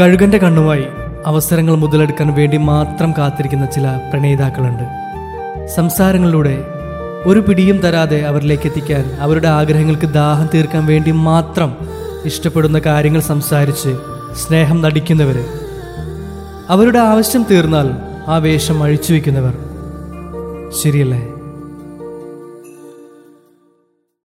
കഴുകന്റെ കണ്ണുമായി അവസരങ്ങൾ മുതലെടുക്കാൻ വേണ്ടി മാത്രം കാത്തിരിക്കുന്ന ചില പ്രണയിതാക്കളുണ്ട് സംസാരങ്ങളിലൂടെ ഒരു പിടിയും തരാതെ അവരിലേക്ക് എത്തിക്കാൻ അവരുടെ ആഗ്രഹങ്ങൾക്ക് ദാഹം തീർക്കാൻ വേണ്ടി മാത്രം ഇഷ്ടപ്പെടുന്ന കാര്യങ്ങൾ സംസാരിച്ച് സ്നേഹം നടിക്കുന്നവര്. അവരുടെ ആവശ്യം തീർന്നാൽ ആ വേഷം അഴിച്ചു വയ്ക്കുന്നവർ. ശരിയല്ലേ?